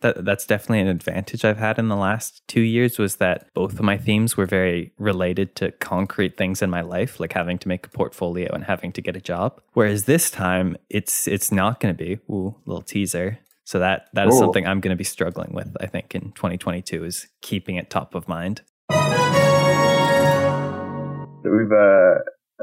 that that's definitely an advantage I've had in the last two years was that both of my themes were very related to concrete things in my life, like having to make a portfolio and having to get a job. Whereas this time it's it's not gonna be. Ooh, little teaser. So that that is Ooh. something I'm gonna be struggling with, I think, in 2022 is keeping it top of mind. We've uh,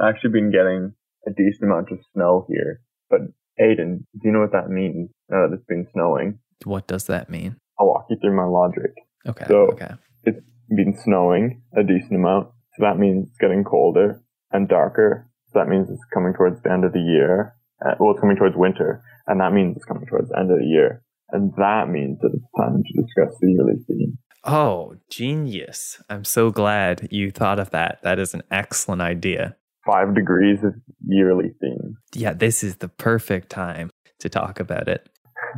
actually been getting a decent amount of snow here. But Aiden, do you know what that means now that it's been snowing? What does that mean? I'll walk you through my logic. Okay. So- okay. It's been snowing a decent amount. So that means it's getting colder and darker. So that means it's coming towards the end of the year. Uh, well, it's coming towards winter. And that means it's coming towards the end of the year. And that means that it's time to discuss the yearly theme. Oh, genius. I'm so glad you thought of that. That is an excellent idea. Five degrees of yearly theme. Yeah, this is the perfect time to talk about it.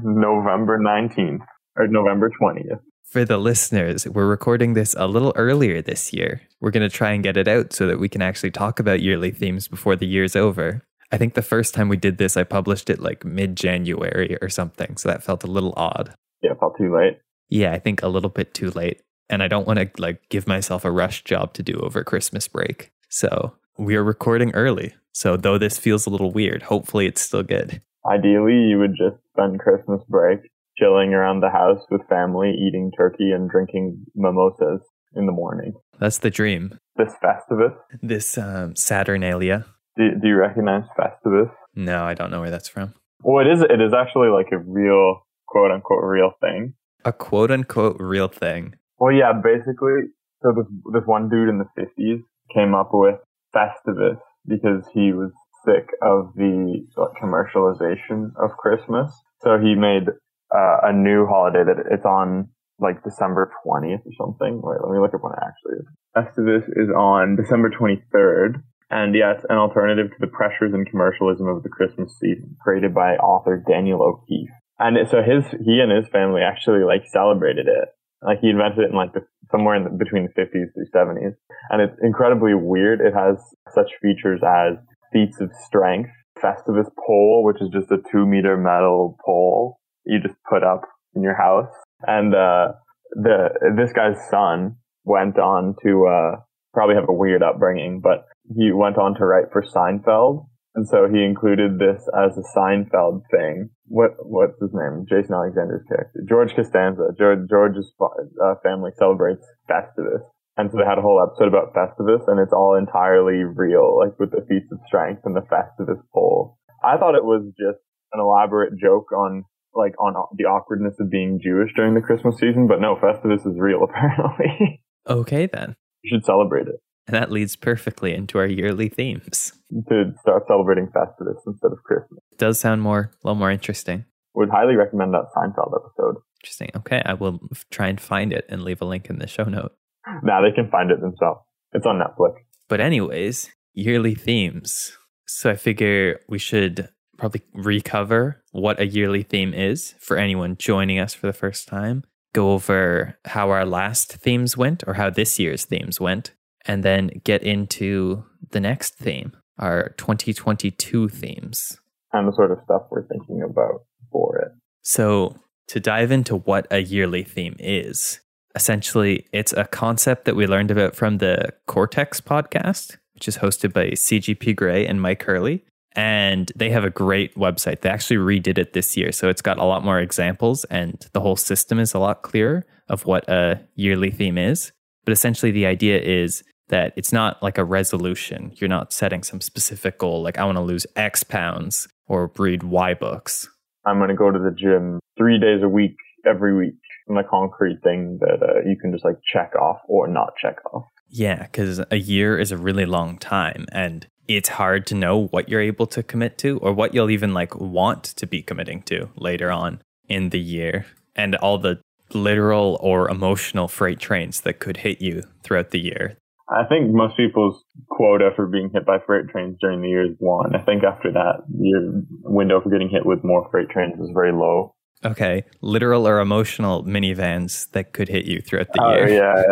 November 19th or November 20th. For the listeners, we're recording this a little earlier this year. We're going to try and get it out so that we can actually talk about yearly themes before the year's over. I think the first time we did this, I published it like mid January or something. So that felt a little odd. Yeah, it felt too late. Yeah, I think a little bit too late. And I don't want to like give myself a rush job to do over Christmas break. So we are recording early. So though this feels a little weird, hopefully it's still good. Ideally, you would just spend Christmas break chilling around the house with family, eating turkey and drinking mimosas in the morning. That's the dream. This Festivus, This um, Saturnalia. do, do you recognize Festivus? No, I don't know where that's from. Well, it is. It is actually like a real quote unquote real thing. A quote unquote real thing. Well, yeah, basically. So this this one dude in the fifties came up with Festivus because he was sick of the like, commercialization of Christmas. So he made uh, a new holiday that it's on like December twentieth or something. Wait, let me look up when it actually is. Festivus is on December twenty third. And yes, an alternative to the pressures and commercialism of the Christmas season, created by author Daniel O'Keefe. And it- so his, he and his family actually like celebrated it. Like he invented it in like the, somewhere in the, between the 50s through 70s. And it's incredibly weird. It has such features as feats of strength, Festivus pole, which is just a two meter metal pole you just put up in your house. And, uh, the, this guy's son went on to, uh, probably have a weird upbringing, but he went on to write for Seinfeld. And so he included this as a Seinfeld thing. What what's his name? Jason Alexander's character, George Costanza. George George's uh, family celebrates Festivus, and so they had a whole episode about Festivus, and it's all entirely real, like with the feats of strength and the Festivus pole. I thought it was just an elaborate joke on like on the awkwardness of being Jewish during the Christmas season, but no, Festivus is real apparently. Okay, then. you should celebrate it. And that leads perfectly into our yearly themes. To start celebrating Festivus instead of Christmas. does sound more, a little more interesting. Would highly recommend that Seinfeld episode. Interesting. Okay, I will try and find it and leave a link in the show note. Now they can find it themselves. It's on Netflix. But, anyways, yearly themes. So, I figure we should probably recover what a yearly theme is for anyone joining us for the first time, go over how our last themes went or how this year's themes went, and then get into the next theme, our 2022 themes. And the sort of stuff we're thinking about for it. So, to dive into what a yearly theme is, essentially, it's a concept that we learned about from the Cortex podcast, which is hosted by CGP Grey and Mike Hurley. And they have a great website. They actually redid it this year. So it's got a lot more examples, and the whole system is a lot clearer of what a yearly theme is. But essentially, the idea is that it's not like a resolution. You're not setting some specific goal, like I want to lose X pounds or read Y books. I'm going to go to the gym three days a week, every week. And a concrete thing that uh, you can just like check off or not check off. Yeah, because a year is a really long time and it's hard to know what you're able to commit to or what you'll even like want to be committing to later on in the year and all the literal or emotional freight trains that could hit you throughout the year. I think most people's quota for being hit by freight trains during the year is one. I think after that, your window for getting hit with more freight trains is very low. Okay, literal or emotional minivans that could hit you throughout the Oh, year. yeah,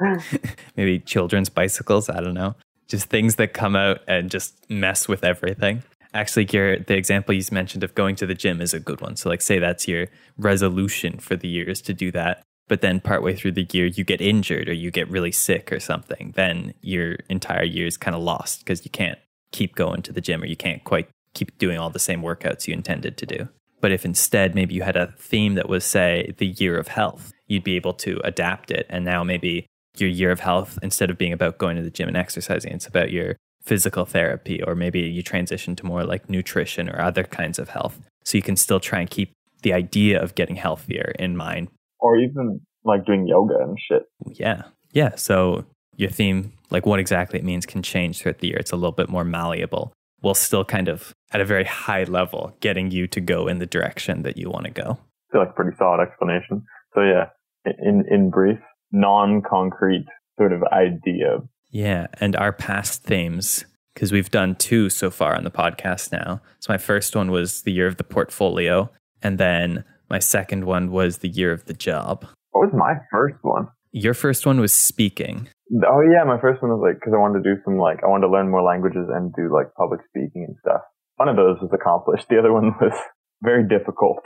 yeah. Maybe children's bicycles, I don't know. Just things that come out and just mess with everything. actually your the example you mentioned of going to the gym is a good one so like say that's your resolution for the year is to do that but then partway through the year you get injured or you get really sick or something then your entire year is kind of lost because you can't keep going to the gym or you can't quite keep doing all the same workouts you intended to do but if instead maybe you had a theme that was say the year of health you'd be able to adapt it and now maybe your year of health instead of being about going to the gym and exercising it's about your physical therapy, or maybe you transition to more like nutrition or other kinds of health. So you can still try and keep the idea of getting healthier in mind. Or even like doing yoga and shit. Yeah. Yeah. So your theme, like what exactly it means, can change throughout the year. It's a little bit more malleable while still kind of at a very high level getting you to go in the direction that you want to go. I feel like a pretty solid explanation. So yeah, in in brief, non concrete sort of idea yeah, and our past themes, because we've done two so far on the podcast now. So my first one was the year of the portfolio, and then my second one was the year of the job. What was my first one? Your first one was speaking. Oh yeah, my first one was like because I wanted to do some like I wanted to learn more languages and do like public speaking and stuff. One of those was accomplished. The other one was very difficult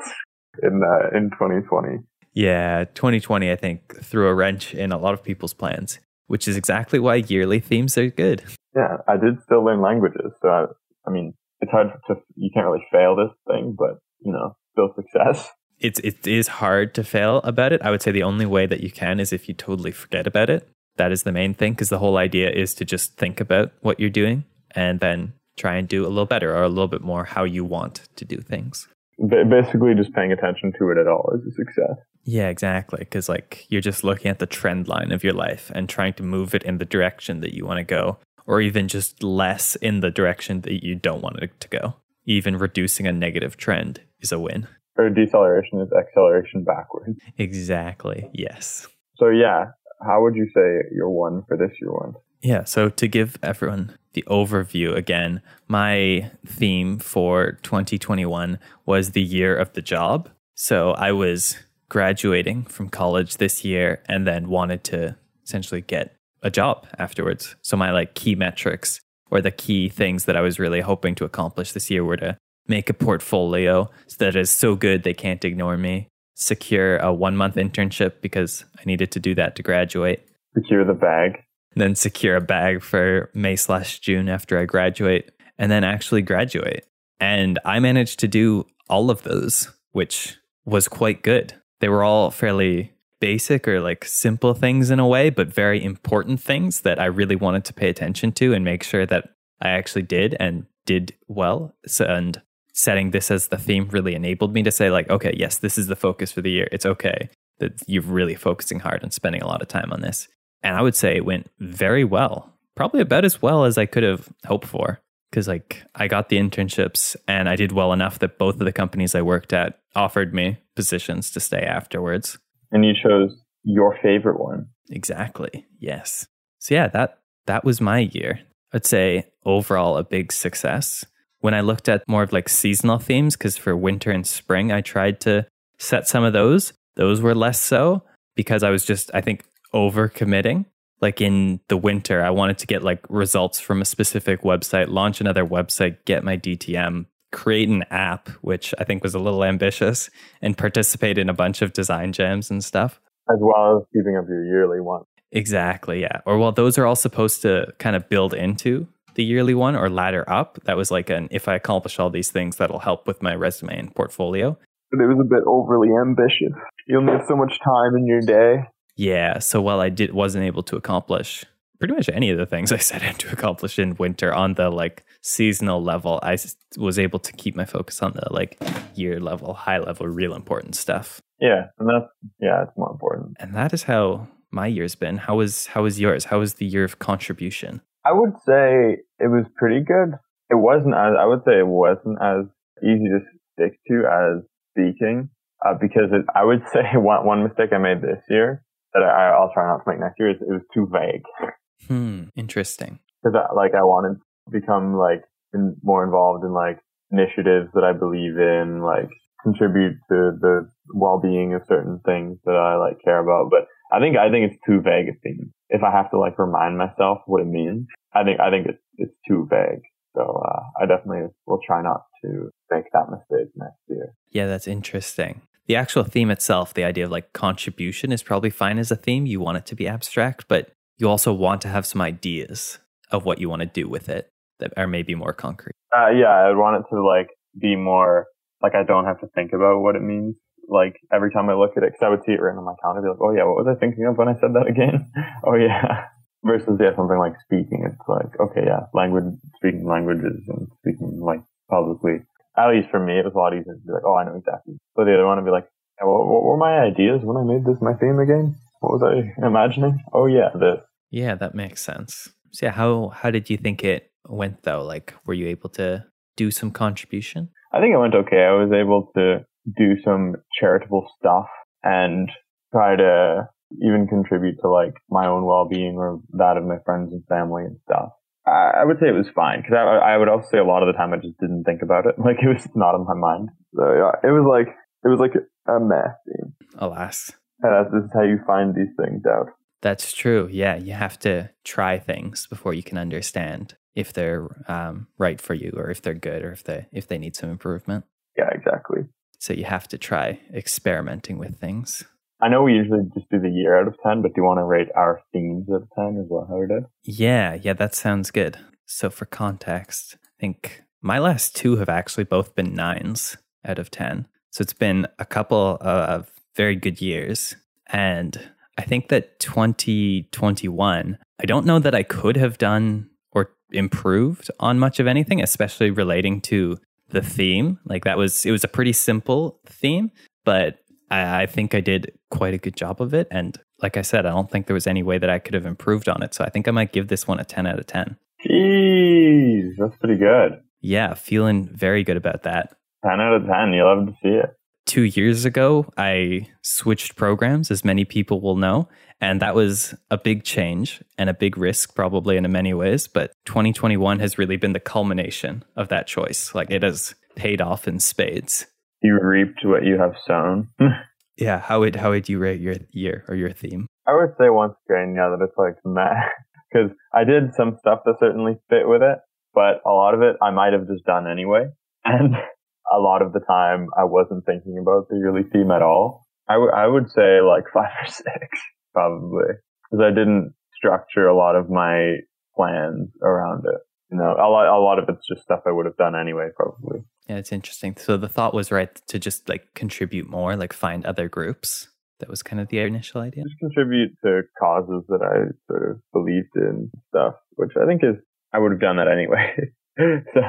in uh, in 2020. Yeah, 2020 I think threw a wrench in a lot of people's plans which is exactly why yearly themes are good. Yeah, I did still learn languages. So, I, I mean, it's hard to, you can't really fail this thing, but, you know, still success. It's, it is hard to fail about it. I would say the only way that you can is if you totally forget about it. That is the main thing because the whole idea is to just think about what you're doing and then try and do a little better or a little bit more how you want to do things. Basically, just paying attention to it at all is a success. Yeah, exactly. Because like you're just looking at the trend line of your life and trying to move it in the direction that you want to go, or even just less in the direction that you don't want it to go. Even reducing a negative trend is a win. Or deceleration is acceleration backwards. Exactly. Yes. So yeah, how would you say your one for this year one? Yeah. So to give everyone the overview again, my theme for 2021 was the year of the job. So I was graduating from college this year and then wanted to essentially get a job afterwards. So my like key metrics or the key things that I was really hoping to accomplish this year were to make a portfolio that is so good they can't ignore me, secure a one month internship because I needed to do that to graduate. Secure the bag. Then secure a bag for May slash June after I graduate, and then actually graduate. And I managed to do all of those, which was quite good they were all fairly basic or like simple things in a way, but very important things that I really wanted to pay attention to and make sure that I actually did and did well. So, and setting this as the theme really enabled me to say, like, okay, yes, this is the focus for the year. It's okay that you're really focusing hard and spending a lot of time on this. And I would say it went very well, probably about as well as I could have hoped for because like I got the internships and I did well enough that both of the companies I worked at offered me positions to stay afterwards. And you chose your favorite one. Exactly. Yes. So yeah, that that was my year. I'd say overall a big success. When I looked at more of like seasonal themes cuz for winter and spring I tried to set some of those. Those were less so because I was just I think over committing like in the winter, I wanted to get like results from a specific website, launch another website, get my DTM, create an app, which I think was a little ambitious, and participate in a bunch of design jams and stuff. As well as keeping up your yearly one. Exactly, yeah. Or well, those are all supposed to kind of build into the yearly one or ladder up. That was like an if I accomplish all these things, that'll help with my resume and portfolio. But it was a bit overly ambitious. You only have so much time in your day. Yeah. So while I did wasn't able to accomplish pretty much any of the things I set out to accomplish in winter on the like seasonal level, I was able to keep my focus on the like year level, high level, real important stuff. Yeah, and that's yeah, it's more important. And that is how my year's been. How was how was yours? How was the year of contribution? I would say it was pretty good. It wasn't as I would say it wasn't as easy to stick to as speaking uh, because it, I would say one one mistake I made this year that I, I'll try not to make next year is it was too vague. Hmm. Interesting. Because I, like I wanted to become like in, more involved in like initiatives that I believe in, like contribute to the well-being of certain things that I like care about. But I think I think it's too vague a theme. If I have to like remind myself what it means, I think I think it's it's too vague. So uh, I definitely will try not to make that mistake next year. Yeah, that's interesting. The actual theme itself, the idea of like contribution is probably fine as a theme. You want it to be abstract, but you also want to have some ideas of what you want to do with it that are maybe more concrete. Uh, yeah, I'd want it to like be more like I don't have to think about what it means. Like every time I look at it, because I would see it written on my calendar, be like, oh yeah, what was I thinking of when I said that again? oh yeah. Versus yeah, something like speaking, it's like okay, yeah, language, speaking languages and speaking like publicly. At least for me, it was a lot easier to be like, oh, I know exactly. But the other one would be like, yeah, what, what were my ideas when I made this my theme again? What was I imagining? Oh yeah, this. Yeah, that makes sense. So yeah, how how did you think it went though? Like, were you able to do some contribution? I think it went okay. I was able to do some charitable stuff and try to even contribute to like my own well-being or that of my friends and family and stuff. I, I would say it was fine because I, I would also say a lot of the time I just didn't think about it. Like it was not on my mind. So yeah, it was like it was like a mess. Alas. And that's, this is how you find these things out. That's true. Yeah, you have to try things before you can understand if they're um, right for you or if they're good or if they if they need some improvement. Yeah, exactly. So you have to try experimenting with things. I know we usually just do the year out of 10, but do you want to rate our themes out of 10 as well, how we did? Yeah, yeah, that sounds good. So for context, I think my last two have actually both been nines out of 10. So it's been a couple of very good years. And I think that 2021, I don't know that I could have done or improved on much of anything, especially relating to the theme. Like that was, it was a pretty simple theme, but I, I think I did quite a good job of it. And like I said, I don't think there was any way that I could have improved on it. So I think I might give this one a 10 out of 10. Jeez, that's pretty good. Yeah, feeling very good about that. 10 out of 10. You love to see it. Two years ago, I switched programs, as many people will know. And that was a big change and a big risk, probably in many ways. But 2021 has really been the culmination of that choice. Like it has paid off in spades you reaped what you have sown. yeah. How would how would you rate your year or your theme? I would say once again, yeah, that it's like meh. Because I did some stuff that certainly fit with it, but a lot of it I might have just done anyway. And a lot of the time I wasn't thinking about the yearly theme at all. I, w- I would say like five or six, probably. Because I didn't structure a lot of my plans around it. You know, a lot, a lot of it's just stuff I would have done anyway, probably. Yeah, it's interesting. So the thought was right to just like contribute more, like find other groups. That was kind of the initial idea. Just contribute to causes that I sort of believed in stuff, which I think is I would have done that anyway. so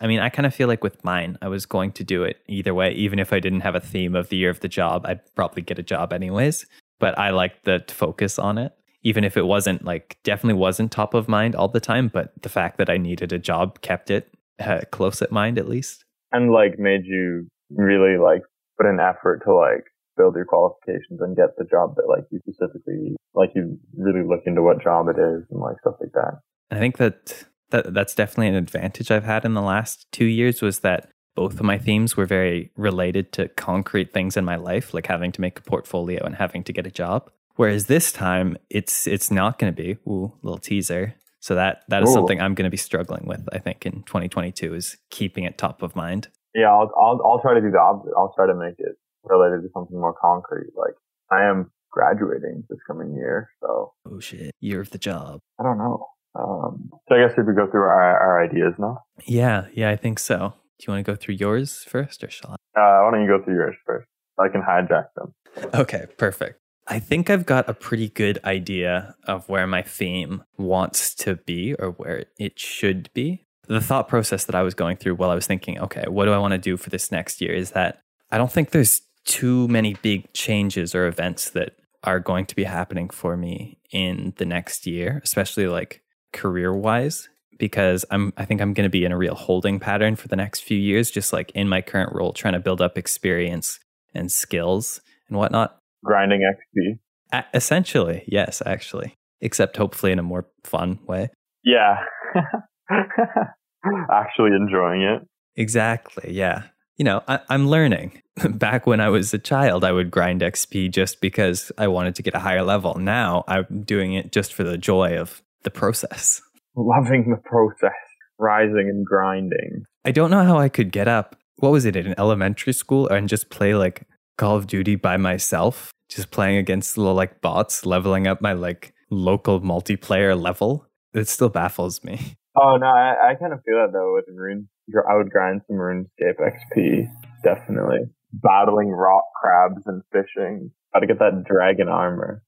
I mean, I kind of feel like with mine, I was going to do it either way. Even if I didn't have a theme of the year of the job, I'd probably get a job anyways. But I like the focus on it, even if it wasn't like definitely wasn't top of mind all the time. But the fact that I needed a job kept it uh, close at mind at least and like made you really like put an effort to like build your qualifications and get the job that like you specifically like you really look into what job it is and like stuff like that. I think that that that's definitely an advantage I've had in the last 2 years was that both of my themes were very related to concrete things in my life like having to make a portfolio and having to get a job. Whereas this time it's it's not going to be ooh a little teaser. So that that is Ooh. something I'm going to be struggling with. I think in 2022 is keeping it top of mind. Yeah, I'll, I'll I'll try to do the opposite. I'll try to make it related to something more concrete. Like I am graduating this coming year, so oh shit, year of the job. I don't know. Um, so I guess we could go through our, our ideas now. Yeah, yeah, I think so. Do you want to go through yours first, or shall I? Uh, why don't you go through yours first? I can hijack them. Okay, perfect. I think I've got a pretty good idea of where my theme wants to be or where it should be. The thought process that I was going through while I was thinking, okay, what do I want to do for this next year is that I don't think there's too many big changes or events that are going to be happening for me in the next year, especially like career wise, because I'm I think I'm going to be in a real holding pattern for the next few years, just like in my current role, trying to build up experience and skills and whatnot grinding XP. Uh, essentially, yes, actually, except hopefully in a more fun way. Yeah. actually enjoying it. Exactly. Yeah. You know, I, I'm learning. Back when I was a child, I would grind XP just because I wanted to get a higher level. Now I'm doing it just for the joy of the process. Loving the process. rising and grinding. I don't know how I could get up. What was it in elementary school and just play like Call of Duty by myself, just playing against little like bots, leveling up my like local multiplayer level? It still baffles me. Oh no, I, I kind of feel that though with Rune. I would grind some RuneScape XP, definitely. Battling rock crabs and fishing. Got to get that dragon armor.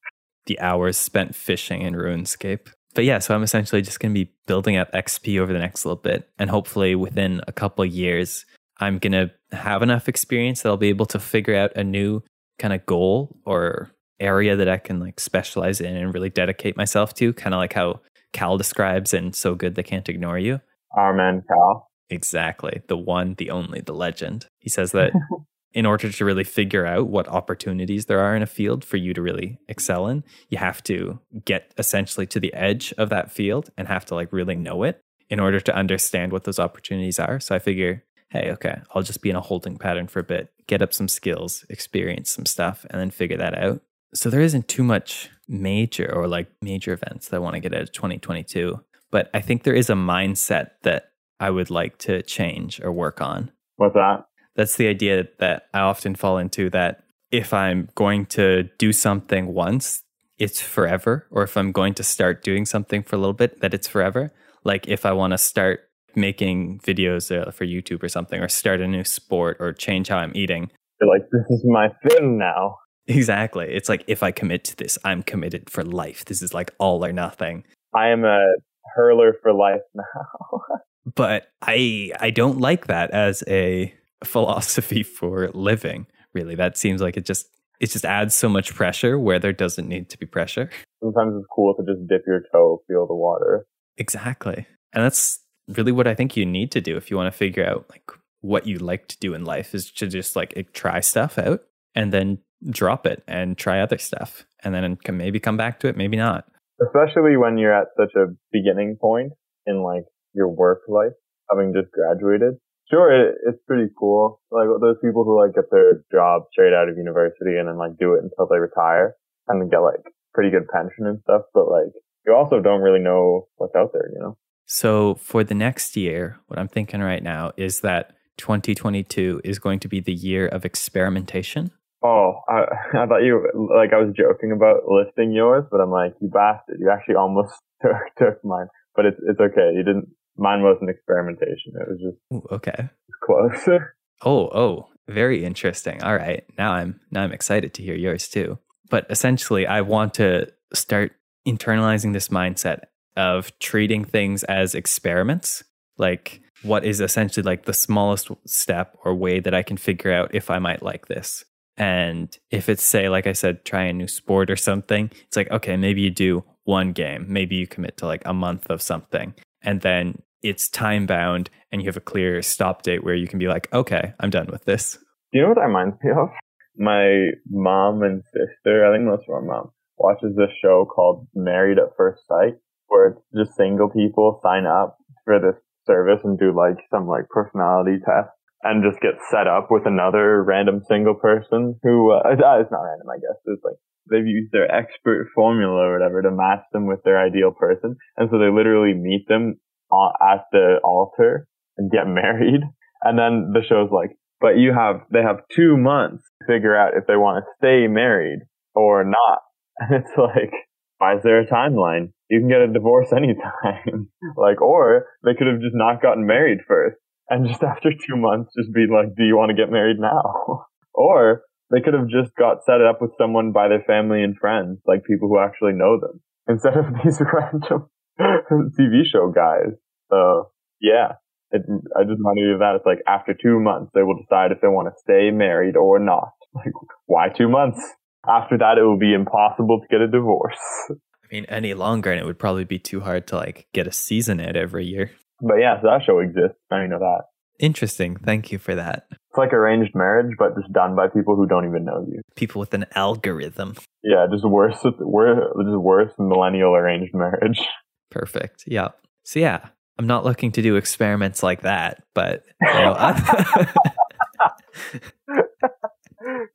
The hours spent fishing in RuneScape. But yeah, so I'm essentially just going to be building up XP over the next little bit. And hopefully within a couple years, I'm going to have enough experience that I'll be able to figure out a new kind of goal or area that I can like specialize in and really dedicate myself to, kind of like how Cal describes in So Good They Can't Ignore You. Our man Cal. Exactly. The one, the only, the legend. He says that in order to really figure out what opportunities there are in a field for you to really excel in, you have to get essentially to the edge of that field and have to like really know it in order to understand what those opportunities are. So I figure, hey, okay, I'll just be in a holding pattern for a bit, get up some skills, experience some stuff, and then figure that out. So there isn't too much major or like major events that I want to get out of 2022. But I think there is a mindset that I would like to change or work on. What's that? That's the idea that I often fall into that if I'm going to do something once, it's forever. Or if I'm going to start doing something for a little bit, that it's forever. Like if I want to start making videos uh, for YouTube or something, or start a new sport, or change how I'm eating. You're like, this is my thing now. Exactly. It's like if I commit to this, I'm committed for life. This is like all or nothing. I am a hurler for life now. but I I don't like that as a philosophy for living. Really, that seems like it just it just adds so much pressure where there doesn't need to be pressure. Sometimes it's cool to just dip your toe, feel the water. Exactly, and that's really what I think you need to do if you want to figure out like what you like to do in life is to just like try stuff out and then drop it and try other stuff and then maybe come back to it, maybe not. Especially when you're at such a beginning point in like your work life, having just graduated. Sure, it, it's pretty cool. Like those people who like get their job straight out of university and then like do it until they retire and then get like pretty good pension and stuff. But like you also don't really know what's out there, you know? So for the next year, what I'm thinking right now is that 2022 is going to be the year of experimentation. Oh, I, I thought you like I was joking about listing yours, but I'm like, you bastard! You actually almost took, took mine, but it's it's okay. You didn't. Mine wasn't experimentation. It was just Ooh, okay. Close. oh, oh, very interesting. All right, now I'm now I'm excited to hear yours too. But essentially, I want to start internalizing this mindset of treating things as experiments, like what is essentially like the smallest step or way that I can figure out if I might like this. And if it's, say, like I said, try a new sport or something, it's like, okay, maybe you do one game, maybe you commit to like a month of something, and then it's time bound and you have a clear stop date where you can be like, okay, I'm done with this. Do you know what that reminds me of? My mom and sister, I think most of our mom, watches this show called Married at First Sight, where it's just single people sign up for this service and do like some like personality test and just get set up with another random single person who uh, it's not random, I guess. It's like they've used their expert formula or whatever to match them with their ideal person, and so they literally meet them at the altar and get married. And then the show's like, but you have they have two months to figure out if they want to stay married or not. And it's like, why is there a timeline? You can get a divorce anytime. like, or they could have just not gotten married first and just after two months just be like, do you want to get married now? or they could have just got set up with someone by their family and friends, like people who actually know them, instead of these random TV show guys. So yeah, it, I just reminded you of that. It's like after two months, they will decide if they want to stay married or not. Like, why two months? After that, it will be impossible to get a divorce. I mean, any longer, and it would probably be too hard to like get a season in every year. But yeah, so that show exists. I know that. Interesting. Thank you for that. It's like arranged marriage, but just done by people who don't even know you. People with an algorithm. Yeah, just worse. Worse, just worse millennial arranged marriage. Perfect. Yeah. So yeah, I'm not looking to do experiments like that, but you know,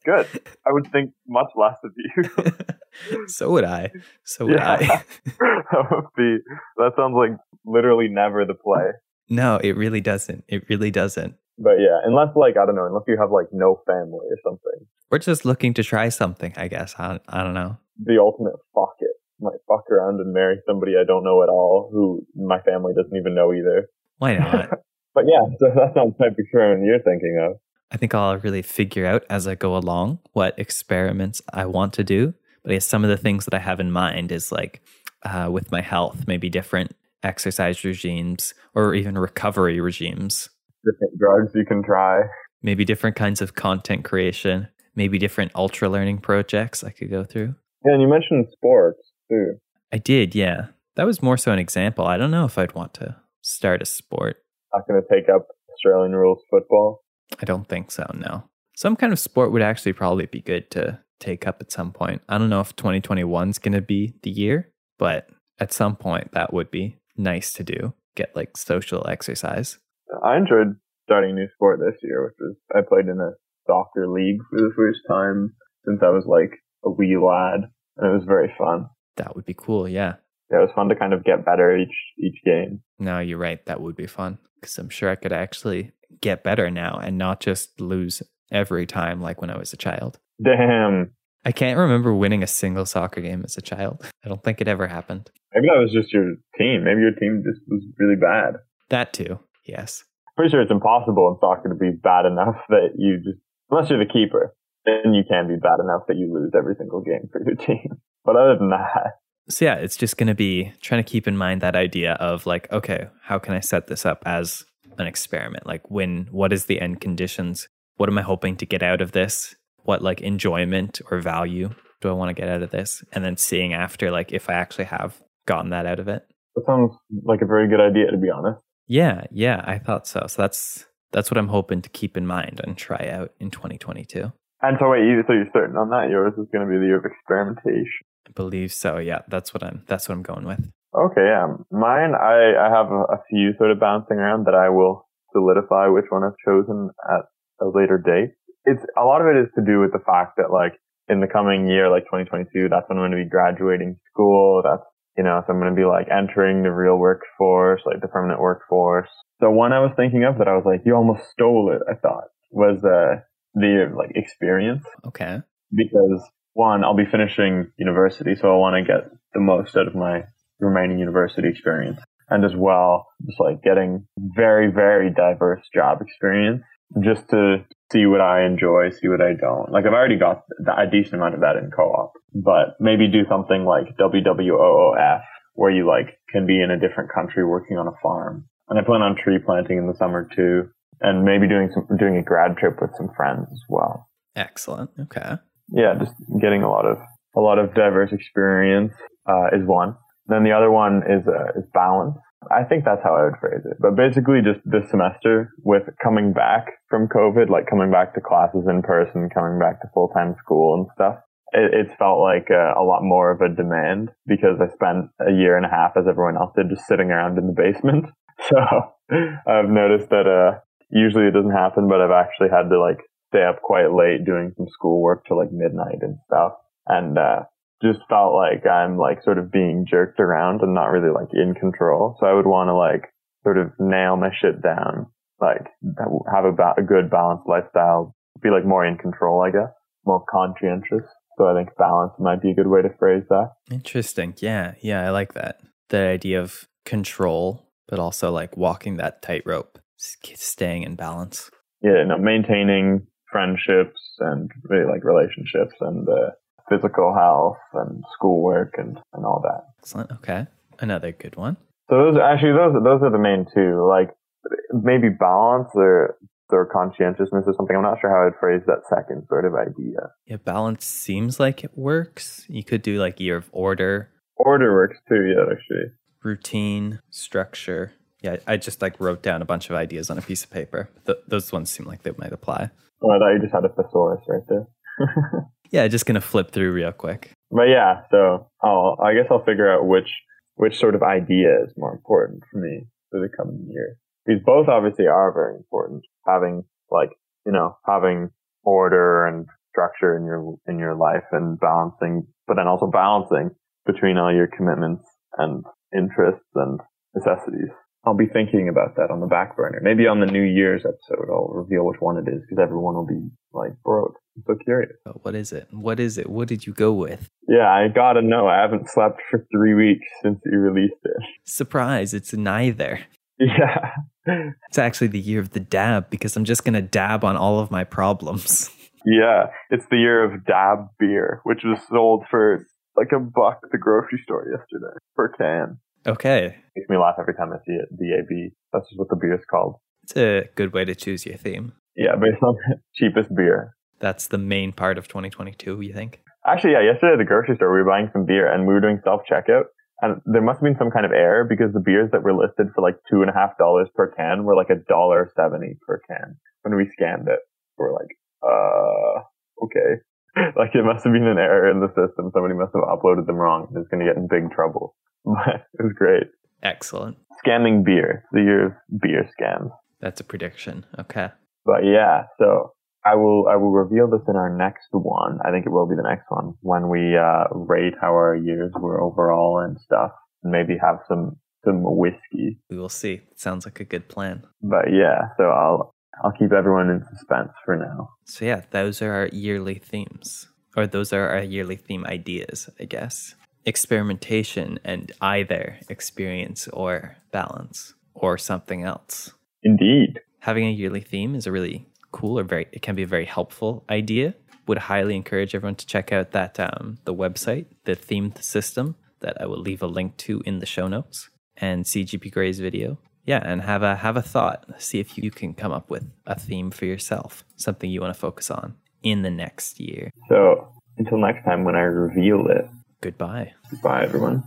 Good. I would think much less of you. so would I. So would yeah. I. that would be. That sounds like literally never the play. No, it really doesn't. It really doesn't. But yeah, unless like I don't know, unless you have like no family or something. We're just looking to try something, I guess. I, I don't know. The ultimate fuck it. Might fuck around and marry somebody I don't know at all, who my family doesn't even know either. Why not? but yeah, so that's not the type of experiment you're thinking of. I think I'll really figure out as I go along what experiments I want to do. But I guess some of the things that I have in mind is like uh, with my health, maybe different exercise regimes or even recovery regimes. Different drugs you can try. Maybe different kinds of content creation. Maybe different ultra learning projects I could go through. Yeah, and you mentioned sports too. I did, yeah. That was more so an example. I don't know if I'd want to start a sport. Not going to take up Australian rules football. I don't think so, no. Some kind of sport would actually probably be good to take up at some point. I don't know if 2021 is going to be the year, but at some point that would be nice to do. Get like social exercise. I enjoyed starting a new sport this year, which was I played in a soccer league for the first time since I was like a wee lad, and it was very fun. That would be cool, yeah. Yeah, it was fun to kind of get better each each game. No, you're right. That would be fun because I'm sure I could actually get better now and not just lose every time like when I was a child. Damn. I can't remember winning a single soccer game as a child. I don't think it ever happened. Maybe that was just your team. Maybe your team just was really bad. That too, yes. Pretty sure it's impossible in soccer to be bad enough that you just, unless you're the keeper, then you can be bad enough that you lose every single game for your team. But other than that, so yeah, it's just going to be trying to keep in mind that idea of like, okay, how can I set this up as an experiment? Like, when, what is the end conditions? What am I hoping to get out of this? What like enjoyment or value do I want to get out of this? And then seeing after, like, if I actually have gotten that out of it. That sounds like a very good idea, to be honest. Yeah, yeah, I thought so. So that's that's what I'm hoping to keep in mind and try out in 2022. And so wait, you, so you're certain on that? Yours is going to be the year of experimentation. I believe so. Yeah, that's what I'm. That's what I'm going with. Okay, yeah. Mine, I I have a, a few sort of bouncing around that I will solidify which one I've chosen at a later date. It's a lot of it is to do with the fact that like in the coming year, like 2022, that's when I'm going to be graduating school. That's you know, so I'm going to be like entering the real workforce, like the permanent workforce. So one I was thinking of that I was like, you almost stole it. I thought was uh, the like experience. Okay. Because one, I'll be finishing university, so I want to get the most out of my remaining university experience. And as well, just like getting very, very diverse job experience just to see what I enjoy, see what I don't. Like I've already got a decent amount of that in co-op, but maybe do something like WWOOF where you like can be in a different country working on a farm. And I plan on tree planting in the summer too, and maybe doing some, doing a grad trip with some friends as well. Excellent. Okay yeah, just getting a lot of a lot of diverse experience uh, is one. Then the other one is uh, is balance. I think that's how I would phrase it. But basically, just this semester with coming back from COVID, like coming back to classes in person, coming back to full time school and stuff. It, it's felt like a, a lot more of a demand because I spent a year and a half, as everyone else did, just sitting around in the basement. So I've noticed that uh, usually it doesn't happen, but I've actually had to like stay up quite late doing some schoolwork till like midnight and stuff. And, uh, just felt like I'm like sort of being jerked around and not really like in control. So I would want to like sort of nail my shit down, like have a, ba- a good balanced lifestyle, be like more in control, I guess, more conscientious. So I think balance might be a good way to phrase that. Interesting. Yeah. Yeah. I like that. The idea of control, but also like walking that tightrope, staying in balance. Yeah. No, maintaining friendships and really like relationships and uh, physical health and schoolwork and, and all that. Excellent. Okay. Another good one. So those actually those those are the main two. Like maybe balance or or conscientiousness or something. I'm not sure how I'd phrase that second sort of idea. Yeah, balance seems like it works. You could do like year of order. Order works too, yeah, actually. Routine, structure. Yeah, I just like wrote down a bunch of ideas on a piece of paper. Th- those ones seem like they might apply. Oh, I thought you just had a thesaurus right there. yeah, just gonna flip through real quick. But yeah, so I'll I guess I'll figure out which which sort of idea is more important for me for the coming year. These both obviously are very important. Having like you know having order and structure in your in your life and balancing, but then also balancing between all your commitments and interests and necessities. I'll be thinking about that on the back burner. Maybe on the New Year's episode, I'll reveal which one it is because everyone will be like broke. I'm so curious. What is it? What is it? What did you go with? Yeah, I gotta know. I haven't slept for three weeks since you released it. Surprise! It's neither. Yeah. It's actually the year of the dab because I'm just gonna dab on all of my problems. Yeah, it's the year of Dab beer, which was sold for like a buck at the grocery store yesterday per can. Okay, Makes me laugh every time I see it. DAB. That's just what the beer is called. it's a good way to choose your theme. Yeah, based on cheapest beer. That's the main part of 2022. You think? Actually, yeah, yesterday at the grocery store, we were buying some beer and we were doing self checkout. And there must have been some kind of error because the beers that were listed for like two and a half dollars per can were like a dollar seventy per can. When we scanned it, We're like, uh, okay. Like it must have been an error in the system. Somebody must have uploaded them wrong. It's going to get in big trouble. But it was great. Excellent. Scamming beer. The year of beer scams. That's a prediction. Okay. But yeah, so I will I will reveal this in our next one. I think it will be the next one when we uh, rate how our years were overall and stuff. And maybe have some some whiskey. We will see. It sounds like a good plan. But yeah, so I'll I'll keep everyone in suspense for now. So yeah, those are our yearly themes, or those are our yearly theme ideas, I guess. Experimentation and either experience or balance or something else. Indeed. Having a yearly theme is a really cool or very it can be a very helpful idea. Would highly encourage everyone to check out that um, the website, the themed system that I will leave a link to in the show notes and CGP Grey's video. Yeah, and have a have a thought. See if you can come up with a theme for yourself, something you want to focus on in the next year. So until next time when I reveal it. Goodbye. Goodbye everyone.